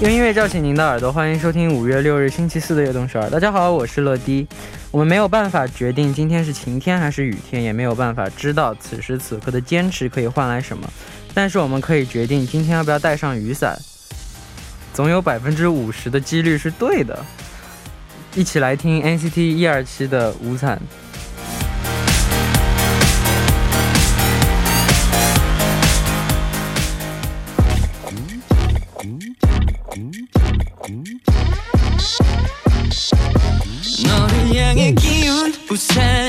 用音乐叫醒您的耳朵，欢迎收听五月六日星期四的悦动十二。大家好，我是乐迪。我们没有办法决定今天是晴天还是雨天，也没有办法知道此时此刻的坚持可以换来什么，但是我们可以决定今天要不要带上雨伞。总有百分之五十的几率是对的。一起来听 NCT 一二七的《无伞》。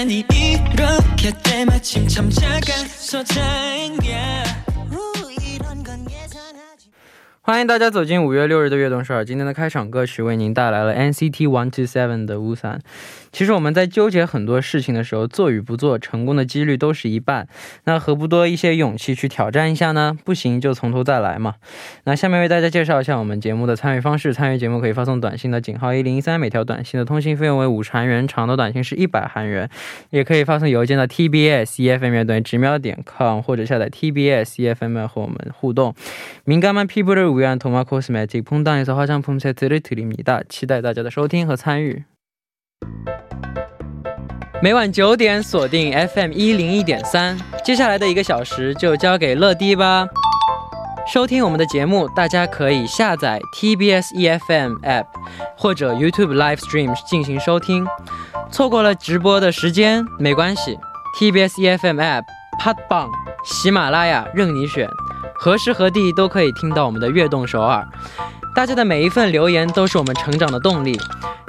우산이 이렇게 때마침 참 작아서 다행이야 우, 이런 건 예상하지 欢迎大家走进五月六日的悦动十二。今天的开场歌曲为您带来了 NCT One Two Seven 的《乌伞》。 其实我们在纠结很多事情的时候做与不做成功的几率都是一半那何不多一些勇气去挑战一下呢不行就从头再来嘛那下面为大家介绍一下我们节目的参与方式参与节目可以发送短信的井号一零一三每条短信的通信费用为五十韩元长的短信是一百韩元也可以发送邮件到 tbs efm 等于直秒点 com 或者下载 tbs efm 和我们互动敏感们 people 的午夜头码 cosmetic 碰到一次花香碰车特瑞特瑞米哒期待大家的收听和参与每晚九点锁定 FM 一零一点三，接下来的一个小时就交给乐迪吧。收听我们的节目，大家可以下载 TBS EFM App 或者 YouTube Live Stream 进行收听。错过了直播的时间没关系，TBS EFM App、Podbang、喜马拉雅任你选。何时何地都可以听到我们的悦动首尔。大家的每一份留言都是我们成长的动力，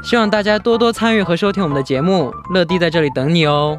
希望大家多多参与和收听我们的节目。乐迪在这里等你哦。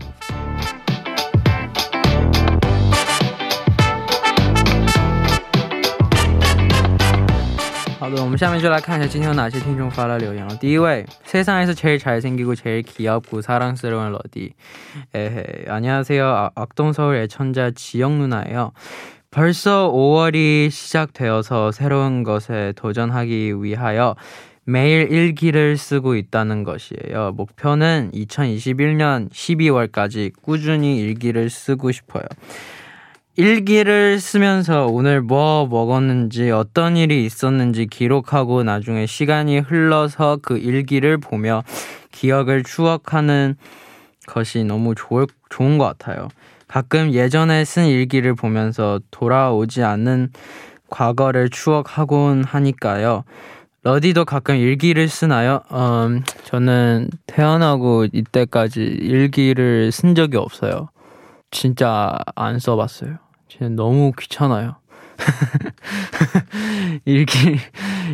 的，我们下面就来看一下今天有哪些听众发来留言了。第一位，세상에서제일잘생기고제일귀엽고사랑스러운러디 에헤 안녕하세요 아, 악동서울 애천자 지영 누나예요. 벌써 5월이 시작되어서 새로운 것에 도전하기 위하여 매일 일기를 쓰고 있다는 것이에요. 목표는 2021년 12월까지 꾸준히 일기를 쓰고 싶어요. 일기를 쓰면서 오늘 뭐 먹었는지 어떤 일이 있었는지 기록하고 나중에 시간이 흘러서 그 일기를 보며 기억을 추억하는 것이 너무 좋을, 좋은 것 같아요. 가끔 예전에 쓴 일기를 보면서 돌아오지 않는 과거를 추억하곤 하니까요. 러디도 가끔 일기를 쓰나요? 음, 저는 태어나고 이때까지 일기를 쓴 적이 없어요. 진짜 안 써봤어요. 진짜 너무 귀찮아요. 일기,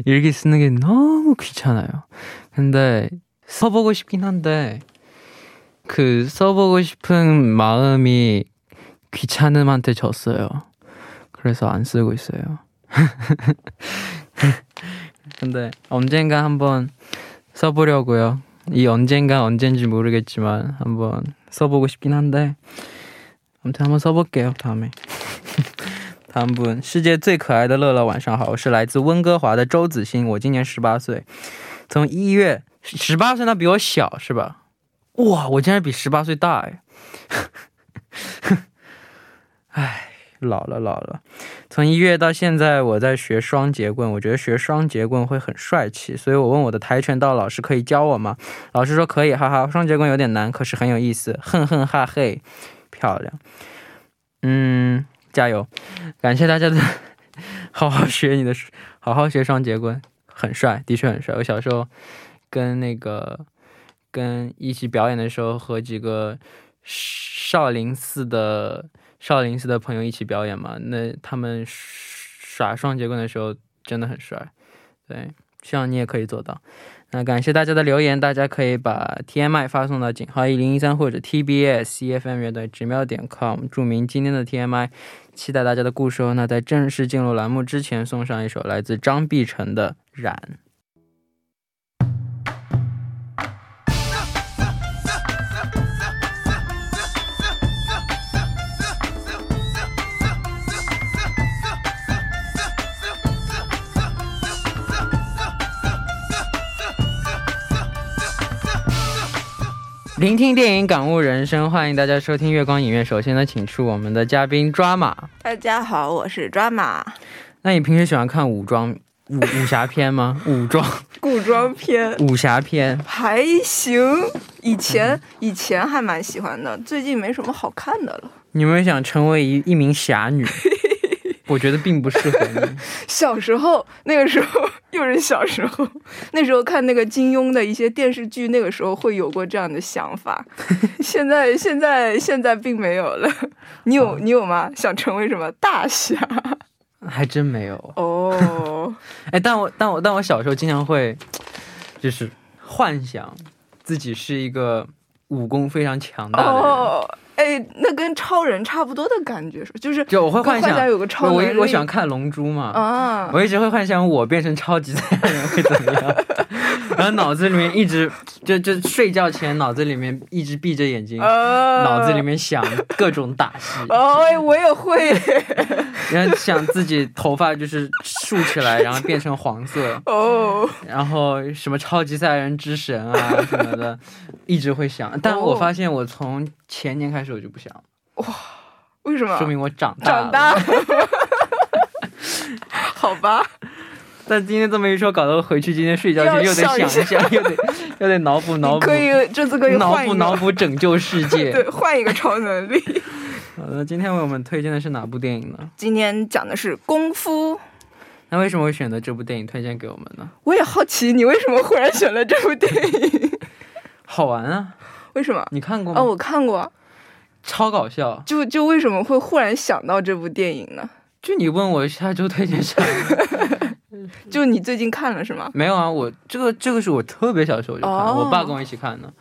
일기 쓰는 게 너무 귀찮아요. 근데 써보고 싶긴 한데, 그 써보고 싶은 마음이 귀찮음한테 졌어요. 그래서 안 쓰고 있어요. 근데 언젠가 한번 써보려고요. 이 언젠가 언젠지 모르겠지만 한번 써보고 싶긴 한데 아무튼 한번 써볼게요 다음에 大분世界最可爱的乐乐晚上好，我是来自温哥华的周子欣，我今年十八岁，从一月十八岁，那比我小是吧？哇，我竟然比十八岁大哎！唉，老了老了。从一月到现在，我在学双节棍，我觉得学双节棍会很帅气，所以我问我的跆拳道老师可以教我吗？老师说可以，哈哈。双节棍有点难，可是很有意思，哼哼哈嘿， 漂亮。嗯，加油！感谢大家的，好好学你的，好好学双节棍，很帅，的确很帅。我小时候跟那个跟一起表演的时候，和几个少林寺的少林寺的朋友一起表演嘛，那他们耍双节棍的时候真的很帅。对，希望你也可以做到。那感谢大家的留言，大家可以把 TMI 发送到井号一零一三或者 TBS CFM 乐队直瞄点 com，注明今天的 TMI，期待大家的故事哦。那在正式进入栏目之前，送上一首来自张碧晨的《染》。聆听电影，感悟人生，欢迎大家收听月光影院。首先呢，请出我们的嘉宾抓马。大家好，我是抓马。那你平时喜欢看武装武武侠片吗？武装古装片武侠片，还行，以前以前还蛮喜欢的，最近没什么好看的了。你有没有想成为一一名侠女？我觉得并不适合你。小时候那个时候 又是小时候，那时候看那个金庸的一些电视剧，那个时候会有过这样的想法。现在现在现在并没有了。你有你有吗？想成为什么大侠？还真没有。哦，哎，但我但我但我小时候经常会，就是幻想自己是一个武功非常强大的人。哦，哎，那跟超人差不多的感觉，就是就我会幻想，有个超我能力我喜欢看《龙珠》嘛，啊，我一直会幻想我变成超级赛亚人会怎么样，然后脑子里面一直就就睡觉前脑子里面一直闭着眼睛，呃脑子里面想各种打戏，哦，哎我也会。然后想自己头发就是竖起来，然后变成黄色，哦，然后什么超级赛亚人之神啊什么的，一直会想。但我哦发现我从前年开始我就不想，哇为什么？说明我长大了。长大。好吧，但今天这么一说，搞得我回去今天睡觉前又得想想一一想，又得 又得脑补 脑补，可以这次可以脑补脑补拯救世界。对，换一个超能力。好的，今天为我们推荐的是哪部电影呢？今天讲的是功夫，那为什么会选择这部电影推荐给我们呢？我也好奇你为什么忽然选了这部电影？好玩啊！为什么？你看过吗？哦，我看过，超搞笑。就就为什么会忽然想到这部电影呢？就你问我下周推荐啥？就你最近看了是吗？没有啊，我这个这个是我特别小的时候就看我爸跟我一起看的，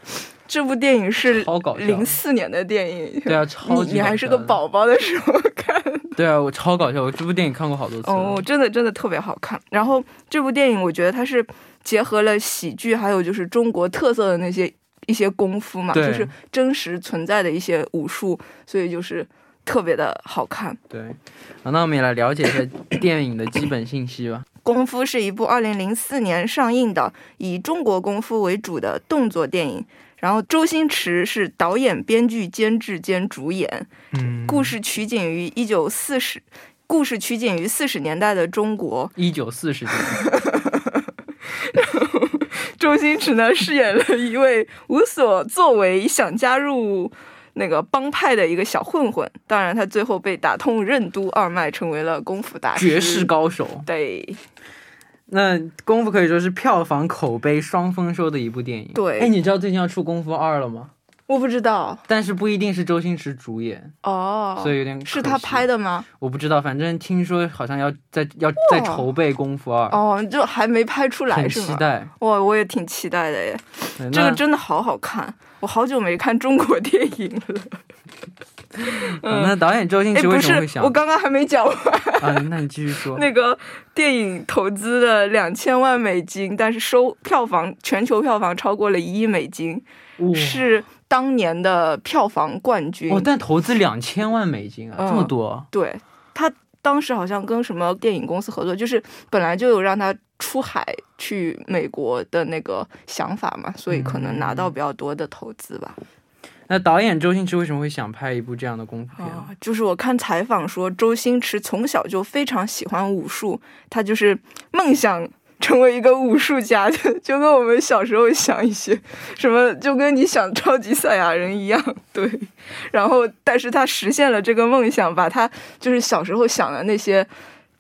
这部电影是。零四年的电影，对啊，超级你你还是个。宝宝的时候看的。对啊，我超搞笑，我这部电影看过好多次。哦，真的真的特别好看。然后这部电影，我觉得它是结合了喜剧，还有就是中国特色的那些一些功夫嘛，就是真实存在的一些武术，所以就是特别的好看。对，好，那我们也来了解一下电影的基本信息吧。功夫是一部2004年上映的以中国功夫为主的动作电影，然后周星驰是导演、编剧、监制兼主演。嗯，故事取景于一九四十故事取景于四十年代的中国。一九四十年，周星驰呢饰演了一位无所作为、想加入那个帮派的一个小混混，当然他最后被打通任督二脉，成为了功夫大师。绝世高手。对，那功夫可以说是票房口碑双丰收的一部电影。对哎，你知道最近要出功夫二了吗？我不知道但是不一定是周星驰主演，哦，所以有点是他拍的。吗？我不知道，反正听说好像要在要在筹备功夫二，哦，就还没拍出来很是吗？期待。哇，我也挺期待的耶，这个真的好好看，我好久没看中国电影了。嗯 那导演周星哎，驰为不什么会想？是，我刚刚还没讲完。啊，那你继续说。那个电影投资了两千万美金，但是收票房全球票房超过了一亿美金，哇是当年的票房冠军。哦，但投资两千万美金啊，嗯这么多。对他当时好像跟什么电影公司合作，就是本来就有让他出海去美国的那个想法嘛，所以可能拿到比较多的投资吧。那导演周星驰为什么会想拍一部这样的功夫片？啊，就是我看采访说，周星驰从小就非常喜欢武术，他就是梦想成为一个武术家，就就跟我们小时候想一些什么，就跟你想超级赛亚人一样，对。然后，但是他实现了这个梦想，把他就是小时候想的那些。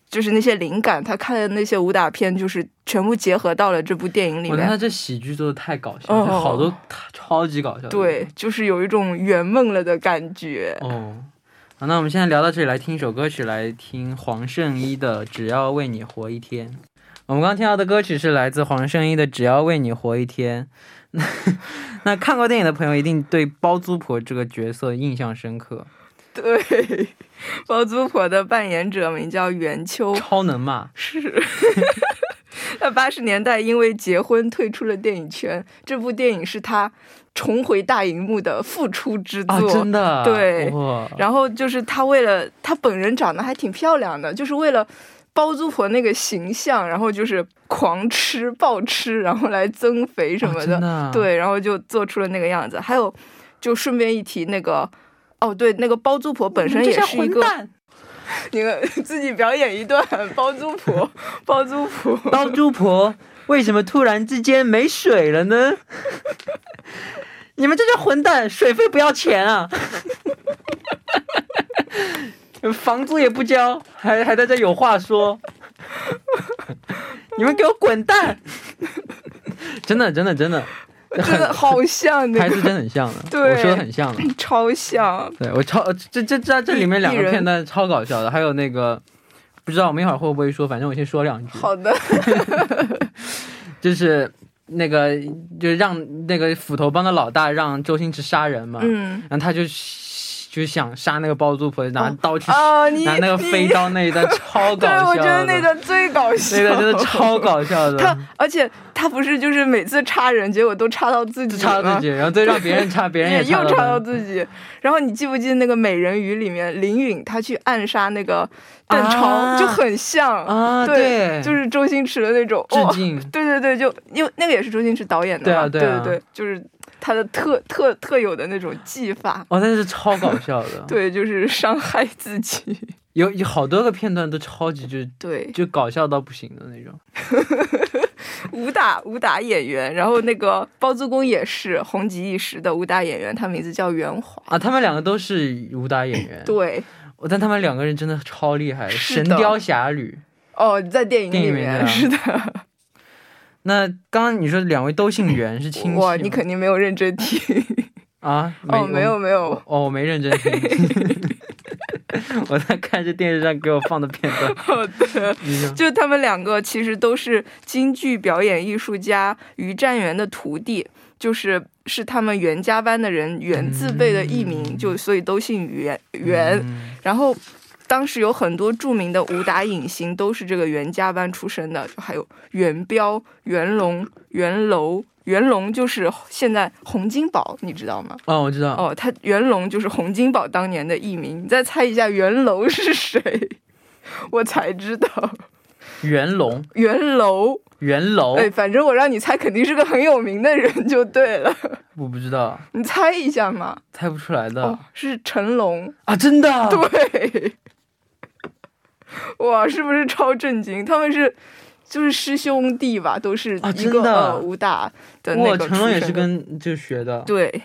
就是那些灵感，他看的那些武打片，就是全部结合到了这部电影里面。我觉得他这喜剧做的太搞笑，哦了，好多超级搞笑。对，就是有一种圆梦了的感觉。哦，好，那我们现在聊到这里，来听一首歌曲，来听黄圣依的《只要为你活一天》。我们刚刚听到的歌曲是来自黄圣依的《只要为你活一天》。那 那看过电影的朋友一定对包租婆这个角色印象深刻，对，包租婆的扮演者名叫袁秋，超能嘛。是。他八十年代因为结婚退出了电影圈，这部电影是他重回大荧幕的复出之作。啊，真的，对哇，然后就是他为了他本人长得还挺漂亮的，就是为了包租婆那个形象，然后就是狂吃暴吃，然后来增肥什么的。对，然后就做出了那个样子。还有，就顺便一提，那个哦，对，那个包租婆本身也是一个，你们自己表演一段包租婆，包租婆，包租婆为什么突然之间没水了呢？你们这些混蛋，水费不要钱啊！房租也不交，还还在这有话说，你们给我滚蛋！真的，真的，真的，真的好像那台词个真的很像的，对我说的很像的。超像。对我超这这这这里面两个片段超搞笑的，还有那个不知道我们一会儿会不会说，反正我先说两句。好的，就是那个就是让那个斧头帮的老大让周星驰杀人嘛，嗯，然后他就就想杀那个包租婆，拿刀去、拿那个飞刀那一段 超搞对，笑对，我觉得那段最搞笑，那段真的超搞笑的，他而且他不是就是每次插人，结果都插到自己吗，插到自己，然后再让别人插，别人也 又插到。自己。然后你记不记得那个美人鱼里面林允她去暗杀那个邓超，啊。就很像。啊对，对。就是周星驰的那种致敬。对对对，就因为那个也是周星驰导演的嘛，对啊对啊。对对，就是他的特特特有的那种技法。哦，但是超搞笑的，对，就是伤害自己。有有好多个片段都超级就对，就搞笑到不行的那种。武打武打演员，然后那个包租公也是红极一时的武打演员，他名字叫袁华。啊，他们两个都是武打演员，对，我但他们两个人真的超厉害，《神雕侠侣》。哦，在电影里面啊是的。那刚刚你说两位都姓袁，是亲戚？哇，你肯定没有认真听。啊？哦，没有没有，哦，我没认真听，我在看这电视上给我放的片段。好的。就他们两个其实都是京剧表演艺术家于占元的徒弟，就是是他们袁家班的人袁字辈的艺名，嗯就所以都姓袁袁。嗯然后当时有很多著名的武打影星都是这个袁家班出身的，就还有袁彪、袁龙、袁楼。袁龙就是现在洪金宝，你知道吗？哦，我知道，哦，他袁龙就是洪金宝当年的艺名。你再猜一下袁楼是谁？我才知道，袁龙、袁楼。袁楼，哎，反正我让你猜，肯定是个很有名的人就对了。我不知道，你猜一下嘛？猜不出来的、哦，是成龙。啊！真的，对，哇，是不是超震惊？他们是就是师兄弟吧，都是啊一个、武打的那哇，个成龙也是跟就学的。对，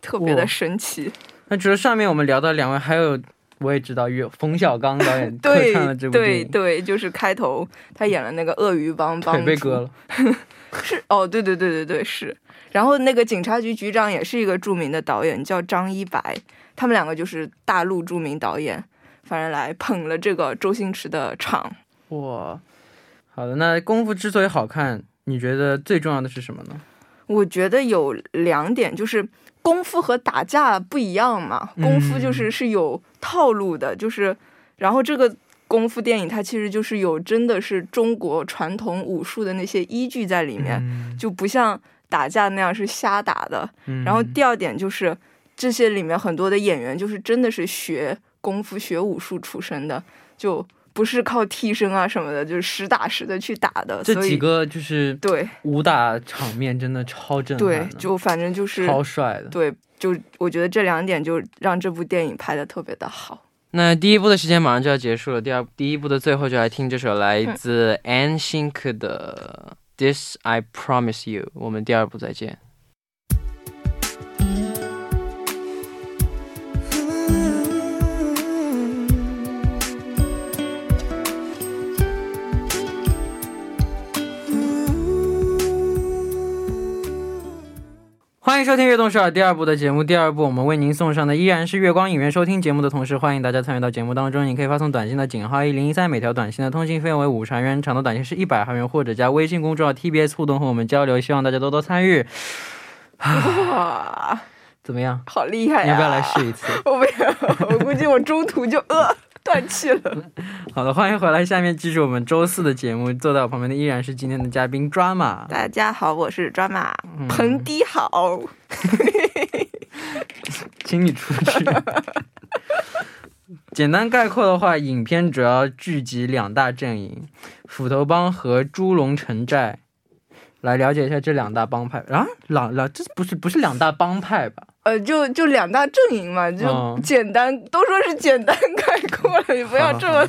特别的神奇。那除了上面我们聊到两位，还有我也知道有冯小刚导演 客对串了这部，对对，就是开头他演了那个鳄鱼帮帮腿被割了。是哦，对对对对对是。然后那个警察局局长也是一个著名的导演，叫张一白。他们两个就是大陆著名导演，反正来捧了这个周星驰的场。哇，好的，那功夫之所以好看，你觉得最重要的是什么呢？我觉得有两点，就是功夫和打架不一样嘛。功夫就是是有套路的，就是然后这个功夫电影它其实就是有真的是中国传统武术的那些依据在里面，嗯就不像打架那样是瞎打的。嗯然后第二点就是这些里面很多的演员就是真的是学功夫、学武术出身的，就不是靠替身啊什么的，就是实打实的去打的。这几个就是对武打场面真的超震撼对，，就反正就是超帅的。对，就我觉得这两点就让这部电影拍的特别的好。那第一部的时间马上就要结束了，第二第一部的最后就来听这首来自 An Shink 的《This I Promise You》，我们第二部再见。欢欢迎收听《悦动首尔》第二部的节目。第二部我们为您送上的依然是月光影院。收听节目的同时，欢迎大家参与到节目当中。你可以发送短信的井号一零一三，每条短信的通信费用为五十韩元，长的短信是一百韩元，或者加微信公众号 TBS 互动和我们交流。希望大家多多参与。哇，怎么样？好厉害呀！你要不要来试一次？我不要，我估计我中途就呃断气了。好的，欢迎回来。下面继续我们周四的节目。坐在我旁边的依然是今天的嘉宾 Drama。大家好，我是 Drama，嗯盆底好。请你出去。简单概括的话，影片主要聚集两大阵营：斧头帮和猪龙城寨。来了解一下这两大帮派啊，两两这不是不是两大帮派吧？呃，就就两大阵营嘛，就嗯简单，都说是简单 概括了，你不要这么。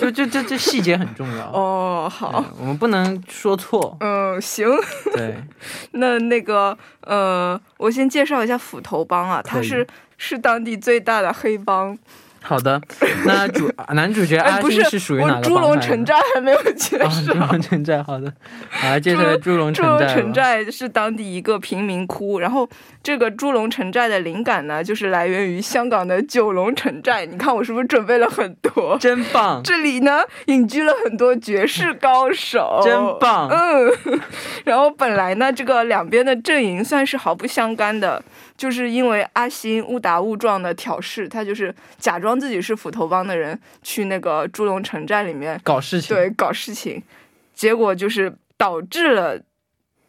就就这这细节很重要。哦，好，我们不能说错。嗯，行，对，那那个呃，我先介绍一下斧头帮啊，它是是当地最大的黑帮。好的。那主男主角哎，阿不星是属于哪个帮派呢？城寨还没有介啊，绍。猪龙城寨，好的。好，来接下来猪龙城寨吧。城寨是当地一个贫民窟，然后这个猪龙城寨的灵感呢，就是来源于香港的九龙城寨。你看我是不是准备了很多？真棒，这里呢隐居了很多绝世高手，真棒嗯，然后本来呢，这个两边的阵营算是毫不相干的，就是因为阿星误打误撞的挑事，他就是假装自己是斧头帮的人，去那个猪笼城寨里面搞事情。对搞事情，结果就是导致了，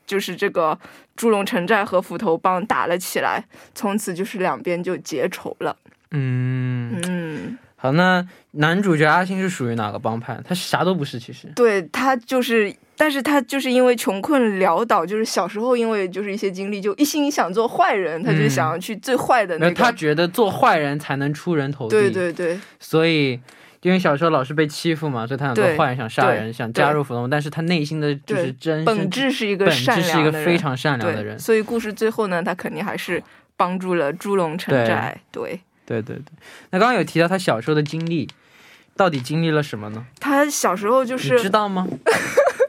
就是这个猪笼城寨和斧头帮打了起来，从此就是两边就结仇了。嗯，嗯，好，那男主角阿星是属于哪个帮派？他啥都不是，其实。对他就是，但是他就是因为穷困潦倒，就是小时候因为就是一些经历，就一心想做坏人，他就嗯想要去最坏的那个。那他觉得做坏人才能出人头地，对对对所以因为小时候老是被欺负嘛，所以他想做坏人，想杀人，想加入斧头，但是他内心的就是真本质是一个本善质是一个非常善良的，人。所以故事最后呢，他肯定还是帮助了猪龙城寨。对对对对。那刚刚有提到他小时候的经历，到底经历了什么呢？他小时候就你是知道吗？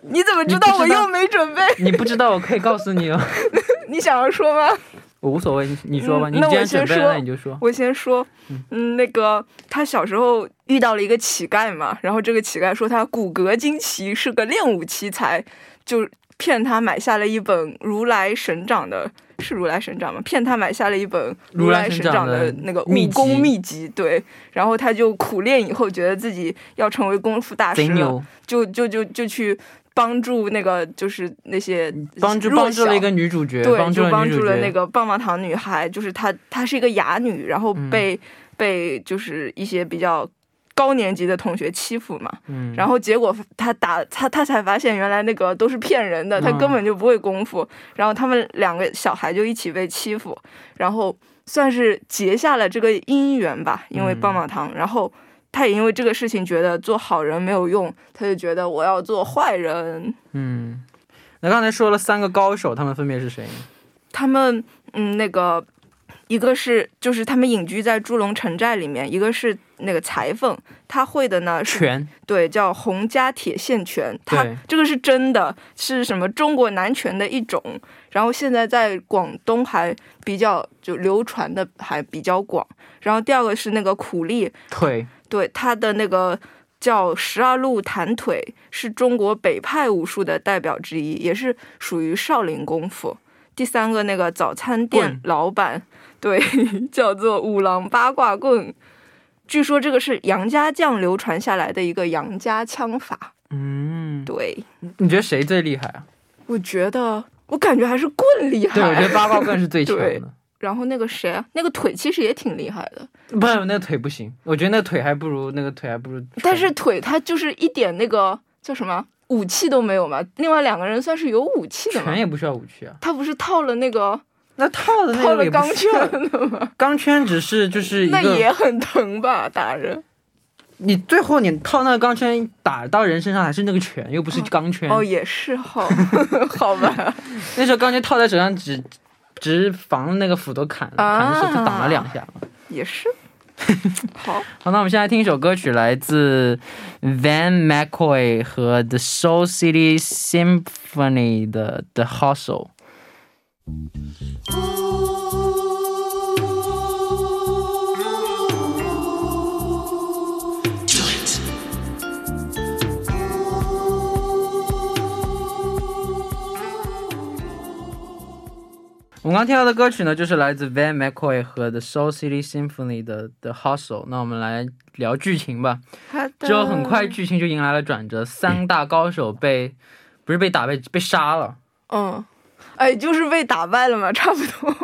你怎么知道道我又没准备？你不知道，我可以告诉你哦。你想要说吗？我无所谓，你你说吧。你既然我先准备了，说那你就说。我先说，嗯，那个他小时候遇到了一个乞丐嘛，然后这个乞丐说他骨骼惊奇，是个练武奇才，就骗他买下了一本如来神掌的，是如来神掌吗？骗他买下了一本如如来来神掌的的那个秘籍武功秘籍，对，然后他就苦练以后，觉得自己要成为功夫大师了，就就就就去帮助那个就是那些帮助帮助了一个女主角，对，帮助就帮。助了那个棒棒糖女孩，就是她，她是一个哑女，然后嗯。被、被就是一些比较高年级的同学欺负嘛，嗯，然后结果她打她，她才发现原来那个都是骗人的，她嗯根本就不会功夫，然后他们两个小孩就一起被欺负，然后算是结下了这个姻缘吧，因为嗯。棒棒糖，然后。他也因为这个事情觉得做好人没有用，他就觉得我要做坏人。嗯，那刚才说了三个高手，他们分别是谁？他们嗯，那个一个是就是他们隐居在猪笼城寨里面，一个是那个裁缝，他会的呢是拳，对叫洪家铁线拳，他这个是真的是什么中国南拳的一种，然后现在在广东还比较就流传的还比较广。然后第二个是那个苦力，腿，对他的那个叫十二路弹腿，是中国北派武术的代表之一，也是属于少林功夫。第三个那个早餐店老板，对，叫做五郎八卦棍。据说这个是杨家将流传下来的一个杨家枪法。嗯，对，你觉得谁最厉害啊？我觉得我感觉还是棍厉害。对，我觉得八卦棍是最 强的。然后那个谁啊，那个腿其实也挺厉害的，不，那个腿不行，我觉得那个腿还不如那个腿还不如。但是腿他就是一点那个叫什么武器都没有嘛。另外两个人算是有武器的嘛拳。也不需要武器啊。他不是套了那个那套的那套了钢个也不需要，圈的吗？钢圈只是就是 一那，也很疼吧，打人。你最后你套那个钢圈打到人身上还是那个拳，又不是钢圈。哦，也是哈，好吧。那时候钢圈套在手上只只防那个斧头砍，砍的时候他挡了两下嘛。也是。好，好，那我们现在听一首歌曲，来自 Van McCoy 和 The Soul City Symphony 的《The Hustle》。我们刚听到的歌曲呢，就是来自 Van McCoy 和 The Soul City Symphony 的 The Hustle。那我们来聊剧情吧。好的之后很快剧情就迎来了转折，三大高手被不是被打被被杀了，嗯，哎，就是被打败了嘛，差不多。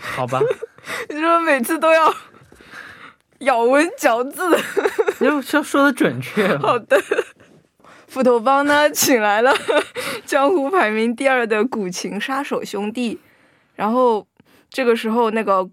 好吧？你说每次都要 咬文嚼字。要要说的准确。好的。斧头帮呢，请来了江湖排名第二的古琴杀手兄弟，然后这个时候那个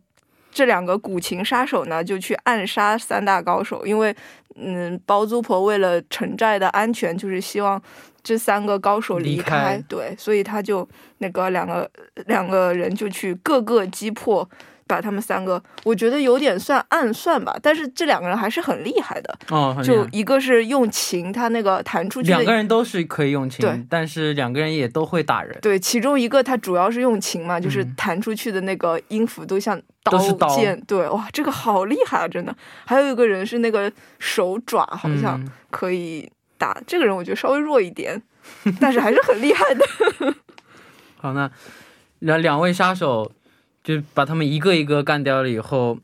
这两个古琴杀手呢，就去暗杀三大高手，因为嗯，包租婆为了城寨的安全，就是希望这三个高手离离开对，所以他就那个两个两个人就去各个击破。把他们三个，我觉得有点算暗算吧，但是这两个人还是很厉害的。哦，就一个是用琴，他那个弹出去两个人都是可以用琴对琴，但是两个人也都会打人。对，其中一个他主要是用琴嘛，就是嗯弹出去的那个音符都像刀剑，对，哇，这个好厉害啊，真的。还有一个人是那个手爪，好像嗯可以打，这个人我觉得稍微弱一点，但是还是很厉害的。好，那两两位杀手就把他们一个一个干掉了以后，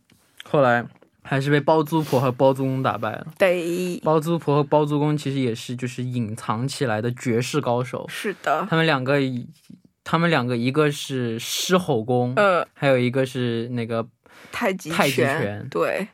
后来还是被包租婆和包租公打败了。对，包租婆和包租公其实也是就是隐藏起来的绝世高手，是的，他们两个，他们两个一个是狮吼功，呃，还有一个是那个太极太极，拳。对。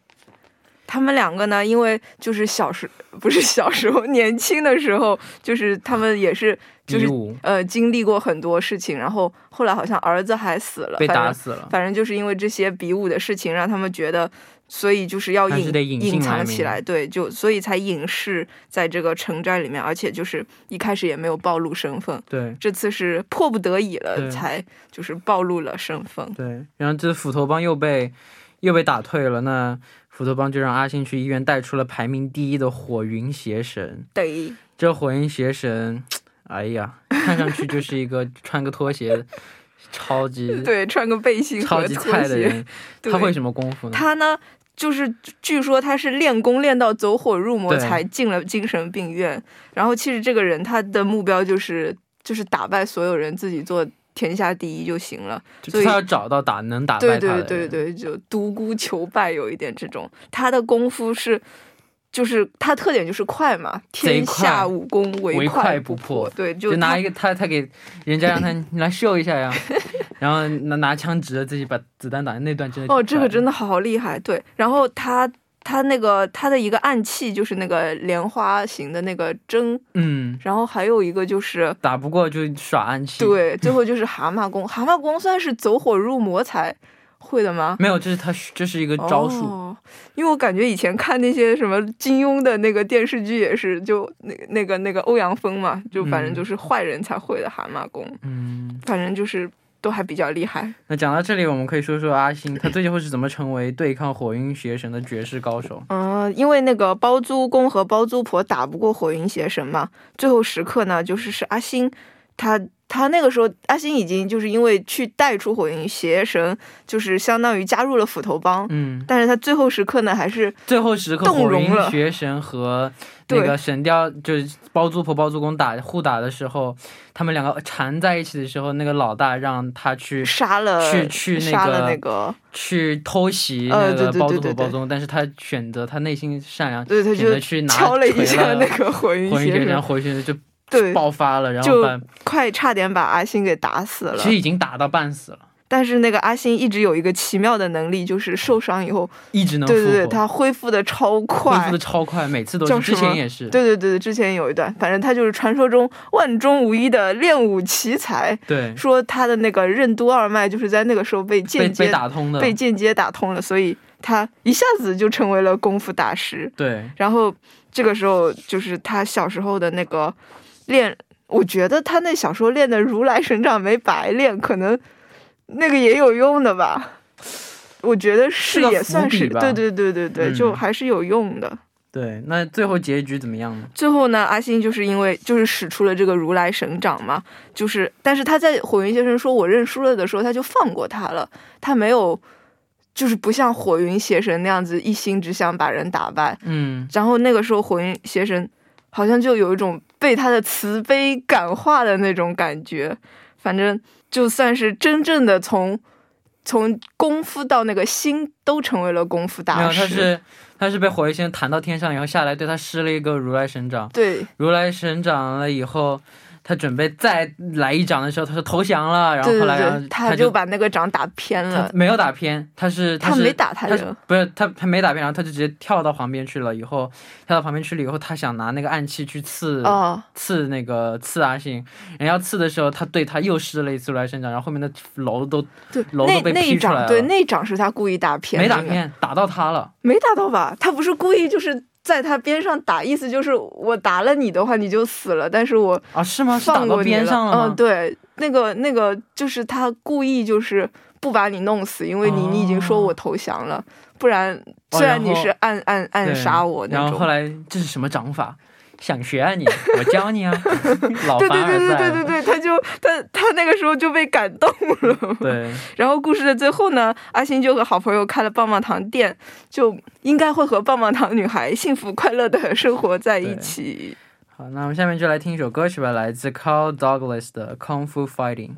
他们两个呢，因为就是小时不是小时候，年轻的时候，就是他们也是就是呃经历过很多事情，然后后来好像儿子还死了，被打死了。反正就是因为这些比武的事情，让他们觉得，所以就是要隐隐藏起来，对，就所以才隐世在这个城寨里面，而且就是一开始也没有暴露身份，对这次是迫不得已了才就是暴露了身份。对，然后这斧头帮又被又被打退了，那斧头帮就让阿星去医院带出了排名第一的火云邪神。对，这火云邪神，哎呀，看上去就是一个穿个拖鞋，超级对，穿个背心超级菜的人。他会什么功夫呢？他呢，就是据说他是练功练到走火入魔才进了精神病院。然后其实这个人他的目标就是就是打败所有人，自己做天下第一就行了。所以他要找到打能打败对他的对。对对对，就独孤求败有一点这种。他的功夫是。就是他特点就是快嘛，天下武功唯唯快不不破对，就就拿一个他他给人家让他你 来秀一下呀，然后拿拿枪指着自己把子弹打那段真的哦，这个真的的好厉害。对，然后他他那个他的一个暗器就是那个莲花形的那个针，嗯然后还有一个就是打不过就耍暗器。，对，最后就是蛤蟆功。蛤蟆功算是走火入魔才会的吗？没有，这是他这是一个招数。哦，因为我感觉以前看那些什么金庸的那个电视剧也是，就那个那个那个欧阳锋嘛，就反正嗯就是坏人才会的蛤蟆功，嗯，反正就是都还比较厉害。那讲到这里，我们可以说说阿星，他 最后是怎么成为对抗火云邪神的绝世高手？嗯、因为那个包租公和包租婆打不过火云邪神嘛，最后时刻呢，就是是阿星，他他那个时候阿星已经就是因为去带出火云邪神，就是相当于加入了斧头帮，嗯，但是他最后时刻呢，还是最后时刻动容了。邪神和那个神雕就是包租婆包租公打互打的时候，他们两个缠在一起的时候，那个老大让他去杀了去去那杀了个那个，去偷袭那个包租婆包租公，但是他选择他内心善良，对，他选择就去拿敲了一下那个火云邪神，火云邪神就对，爆发了，然后就把快差点把阿星给打死了。其。实已经打到半死了，但是那个阿星一直有一个奇妙的能力，就是受伤以后，一直能复，对对对，他恢复的超快。恢复的。超快，每次都是，之前也是，对对对对，之前有一段，反正他就是传说中万中无一的练武奇才，对，说他的那个任督二脉就是在那个时候被被间接被打通的，被间接打通了，所以他一下子就成为了功夫大师。对，然后这个时候就是他小时候的那个练，我觉得他那小时候练的如来神掌没白练，可能那个也有用的吧。我觉得是也算是，对对对对对，嗯就还是有用的。对，那最后结局怎么样呢？最后呢，阿星就是因为就是使出了这个如来神掌嘛，就是但是他在火云邪神说我认输了的时候，他就放过他了，他没有就是不像火云邪神那样子一心只想把人打败。嗯，然后那个时候火云邪神好像就有一种被他的慈悲感化的那种感觉，反正就算是真正的从从功夫到那个心都成为了功夫没有，大师。他是他是被火云仙弹到天上然后下来，对他施了一个如来神掌。对如来神掌了以后，他准备再来一掌的时候，他说投降了，然后后来他就就把那个掌打偏了。没有打偏，他是是他没打他他就是不是他他没打偏，然后他就直接跳到旁边去了。以后跳到旁边去了以后，他想拿那个暗器去刺、哦，刺那个刺阿信，然后要刺的时候，他对他又施了一次如来神掌，然后后面的楼都对，楼都被劈出来了掌，对，那掌是他故意打偏，没打，偏，打到他了。没打到吧？他不是故意，就是在他边上打，意思就是我打了你的话你就死了，但是我啊，是吗？放过你边上了吗？嗯，对，那个那个就是他故意就是不把你弄死，因为你、你已经说我投降了，不然哦虽然你是暗暗暗杀我那种。然后后来这是什么掌法？想学啊你？我教你啊！老对对对对。对对对，他就他他那个时候就被感动了。对然后故事的最后呢，阿星就和好朋友开了棒棒糖店，就应该会和棒棒糖女孩幸福快乐的生活在一起。好，那我们下面就来听一首歌曲吧，来自 Carl Douglas 的《Kung Fu Fighting》。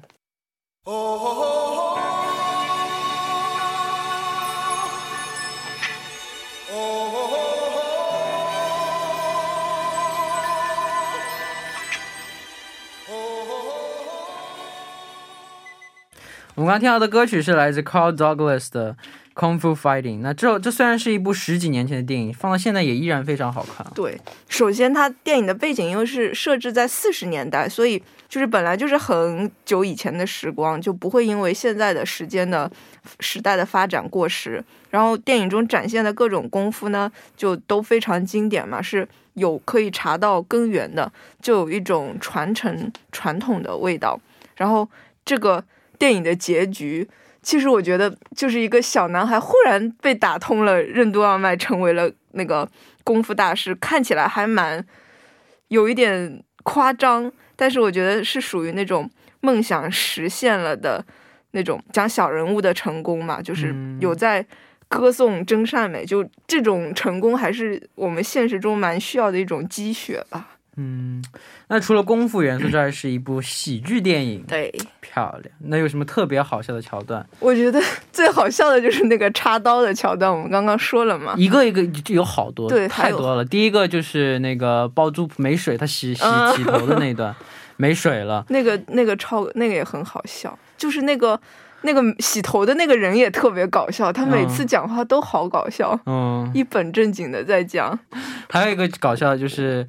我们刚刚听到的歌曲是来自 Carl Douglas 的《Kung Fu Fighting》。那这这虽然是一部十几年前的电影，放到现在也依然非常好看。对，首先它电影的背景因为是设置在四十年代，所以就是本来就是很久以前的时光，就不会因为现在的时间的时代的发展过时。然后电影中展现的各种功夫呢，就都非常经典嘛，是有可以查到根源的，就有一种传承传统的味道。然后这个电影的结局。其实我觉得，就是一个小男孩忽然被打通了任督二脉，成为了那个功夫大师，看起来还蛮有一点夸张，但是我觉得是属于那种梦想实现了的那种讲小人物的成功嘛，就是嗯有在歌颂真善美，就这种成功还是我们现实中蛮需要的一种积雪吧。嗯，那除了功夫元素之外，是一部喜剧电影，对，漂亮。那有什么特别好笑的桥段？我觉得 最好笑的就是那个插刀的桥段，我们刚刚说了嘛。一个一个就有好多，对太多了。第一个就是那个包租婆没水，他洗洗嗯洗头的那段，没水了。那个那个超那个也很好笑，就是那个那个洗头的那个人也特别搞笑，他每次讲话都好搞笑，嗯，一本正经的在讲。还有一个搞笑的就是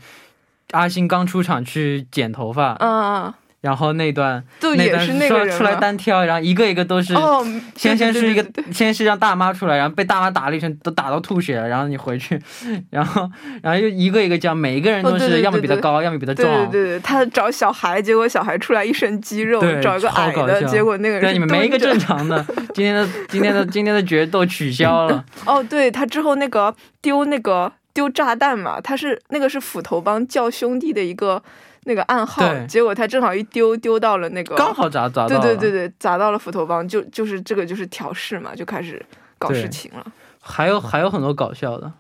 阿星刚出场去剪头发，啊，然后那段就也那段是那个出来单挑，然后一个一个都是。哦，先先是一个先是让大妈出来，然后被大妈打了一拳，都打到吐血了，然后你回去，然后然后又一个一个叫，每一个人都是要么比他高，要么比他对壮，对对对，他找小孩，结果小孩出来一身肌肉，找一个矮的，结果那个人对，你们没一个正常的。今天的今天的今天的决斗取消了。哦，对他之后那个丢那个丢炸弹嘛，他是那个是斧头帮叫兄弟的一个那个暗号，结果他正好一丢丢到了那个刚好砸砸到对了。对对对，砸到了斧头帮，就就是这个就是挑事嘛，就开始搞事情了。还有还有很多搞笑的。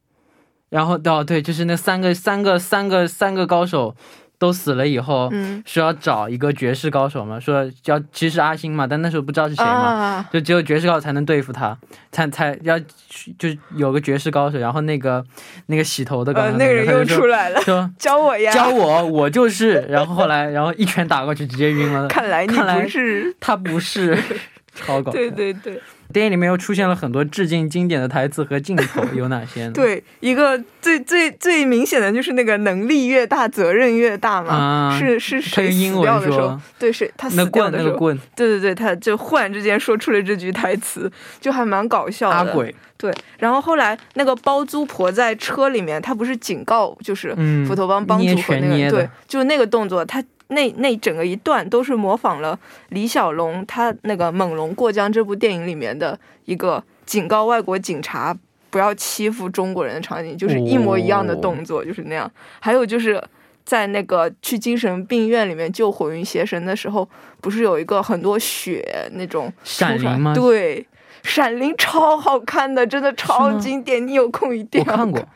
然后哦对，就是那三个三个三个三个高手都死了以后，嗯，说要找一个绝世高手嘛，说要其实阿星嘛，但那时候不知道是谁嘛。啊，就只有绝世高手才能对付他，才才要就有个绝世高手，然后那个那个洗头的刚呃，刚那个人又出来了，说教我呀，教我，我就是，然后后来然后一拳打过去，直接晕了。看来你看来不是，他不是，超搞笑。对对对电影里面又出现了很多致敬经典的台词和镜头，有哪些呢？对，一个最最最明显的就是那个能力越大，责任越大嘛，啊是是谁死掉的时候，对，谁他那死掉的时候，棍那个棍，对对对，他就忽然之间说出了这句台词，就还蛮搞笑的。阿鬼，对，然后后来那个包租婆在车里面，她不是警告，就是嗯斧头帮帮主和那个对就是那个动作，她那那整个一段都是模仿了李小龙他那个《猛龙过江》这部电影里面的一个警告外国警察不要欺负中国人的场景，就是一模一样的动作，就是那样。还有就是在那个去精神病院里面救火云邪神的时候，不是有一个很多血那种闪灵吗对，闪灵超好看的，真的超经典。你有空一定要我看过，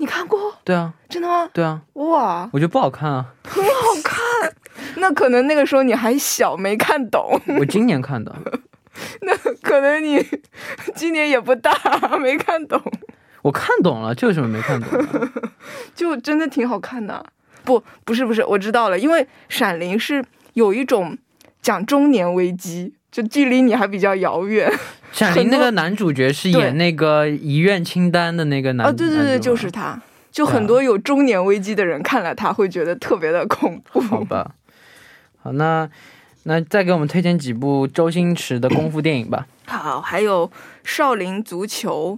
你看过？对啊，真的吗？对啊，哇，我觉得不好看啊，很好看。那可能那个时候你还小，没看懂。我今年看的，那可能你今年也不大，没看懂。我看懂了，这有什么没看懂的？就真的挺好看的。不，不是不是，我知道了，因为《闪灵》是有一种讲中年危机，就距离你还比较遥远。闪灵那个男主角是演那个遗愿清单的那个男，哦，对对对，就是他。就很多有中年危机的人看了他会觉得特别的恐怖。好吧，好，那那再给我们推荐几部周星驰的功夫电影吧。好，还有《少林足球》，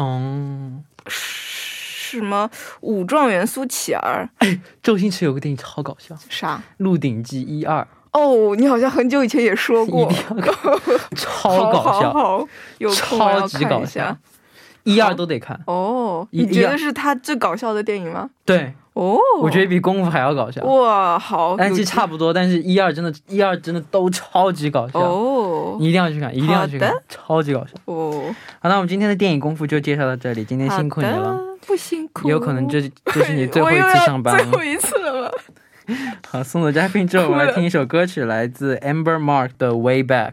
嗯，什么武状元苏乞儿，哎周星驰有个电影超搞笑，《啥？鹿鼎记》一二，哦，你好像很久以前也说过 超搞笑，好好好有超级搞笑。，一二都得看。哦，你觉得是他最搞笑的电影吗？对，哦，我觉得比功夫还要搞笑。哇，好，但其实差不多，但是一二真的，一二真的都超级搞笑，哦你一定要去看，一定要去看，超级搞笑。哦，好，那我们今天的电影功夫就介绍到这里，今天辛苦你了，不辛苦，也有可能这这是你最后一次上班了最后。一次？好，送走嘉宾之后，我们来听一首歌曲，来自 Amber Mark 的《Way Back》。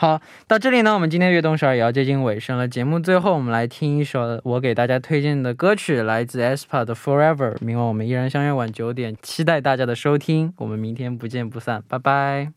好，到这里呢，我们今天《悦动十二》也要接近尾声了。节目最后，我们来听一首我给大家推荐的歌曲，来自 aespa 的 forever。明晚我们依然相约晚九点，期待大家的收听。我们明天不见不散，拜拜。